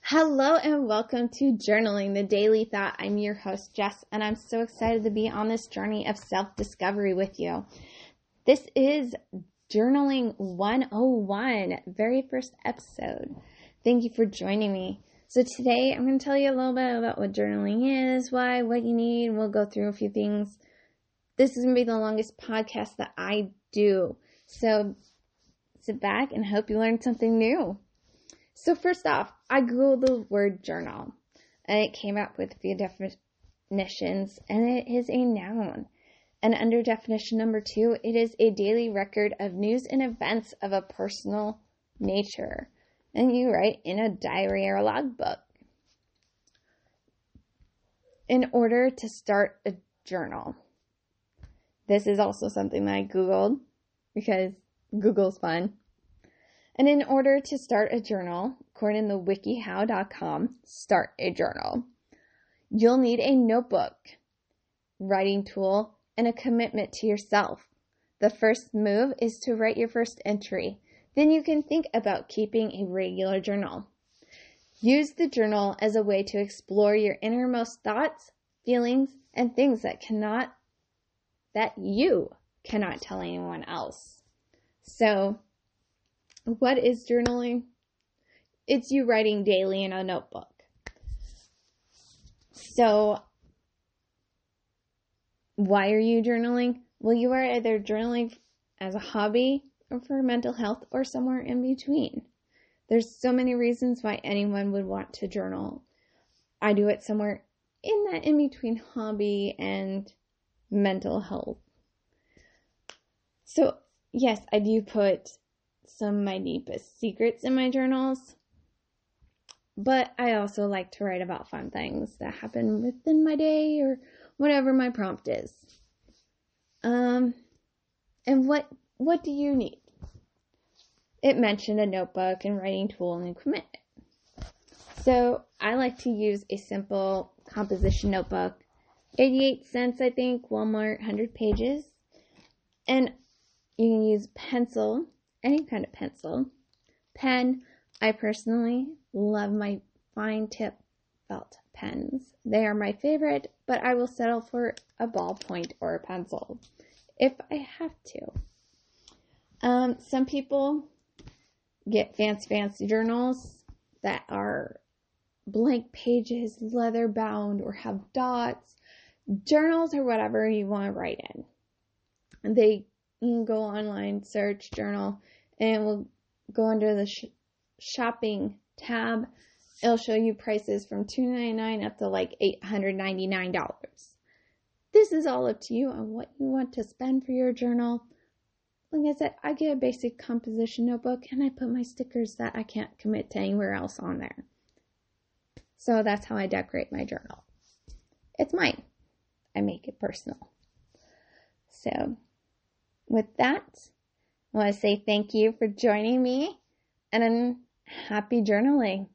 Hello and welcome to Journaling, the Daily Thought. I'm your host, Jess, and I'm so excited to be on this journey of self discovery with you. This is Journaling 101, very first episode. Thank you for joining me. So, today I'm going to tell you a little bit about what journaling is, why, what you need, we'll go through a few things. This is going to be the longest podcast that I do. So, sit back and hope you learned something new. So first off, I googled the word journal and it came up with a few definitions and it is a noun. And under definition number two, it is a daily record of news and events of a personal nature. And you write in a diary or a logbook. In order to start a journal. This is also something that I Googled because Google's fun. And in order to start a journal, according to wikihow.com, start a journal, you'll need a notebook, writing tool, and a commitment to yourself. The first move is to write your first entry. Then you can think about keeping a regular journal. Use the journal as a way to explore your innermost thoughts, feelings, and things that cannot, that you cannot tell anyone else. So, what is journaling? It's you writing daily in a notebook. So, why are you journaling? Well, you are either journaling as a hobby or for mental health or somewhere in between. There's so many reasons why anyone would want to journal. I do it somewhere in that in between hobby and mental health. So, yes, I do put some of my deepest secrets in my journals. But I also like to write about fun things that happen within my day or whatever my prompt is. Um, and what what do you need? It mentioned a notebook and writing tool and commitment. So I like to use a simple composition notebook, 88 cents I think, Walmart, 100 pages. And you can use pencil any kind of pencil. Pen, I personally love my fine tip felt pens. They are my favorite, but I will settle for a ballpoint or a pencil if I have to. Um, some people get fancy, fancy journals that are blank pages, leather bound, or have dots. Journals or whatever you want to write in. They you go online, search journal, and we'll go under the sh- shopping tab. It'll show you prices from $2.99 up to like $899. This is all up to you on what you want to spend for your journal. Like I said, I get a basic composition notebook and I put my stickers that I can't commit to anywhere else on there. So that's how I decorate my journal. It's mine. I make it personal. So with that, I want to say thank you for joining me and happy journaling.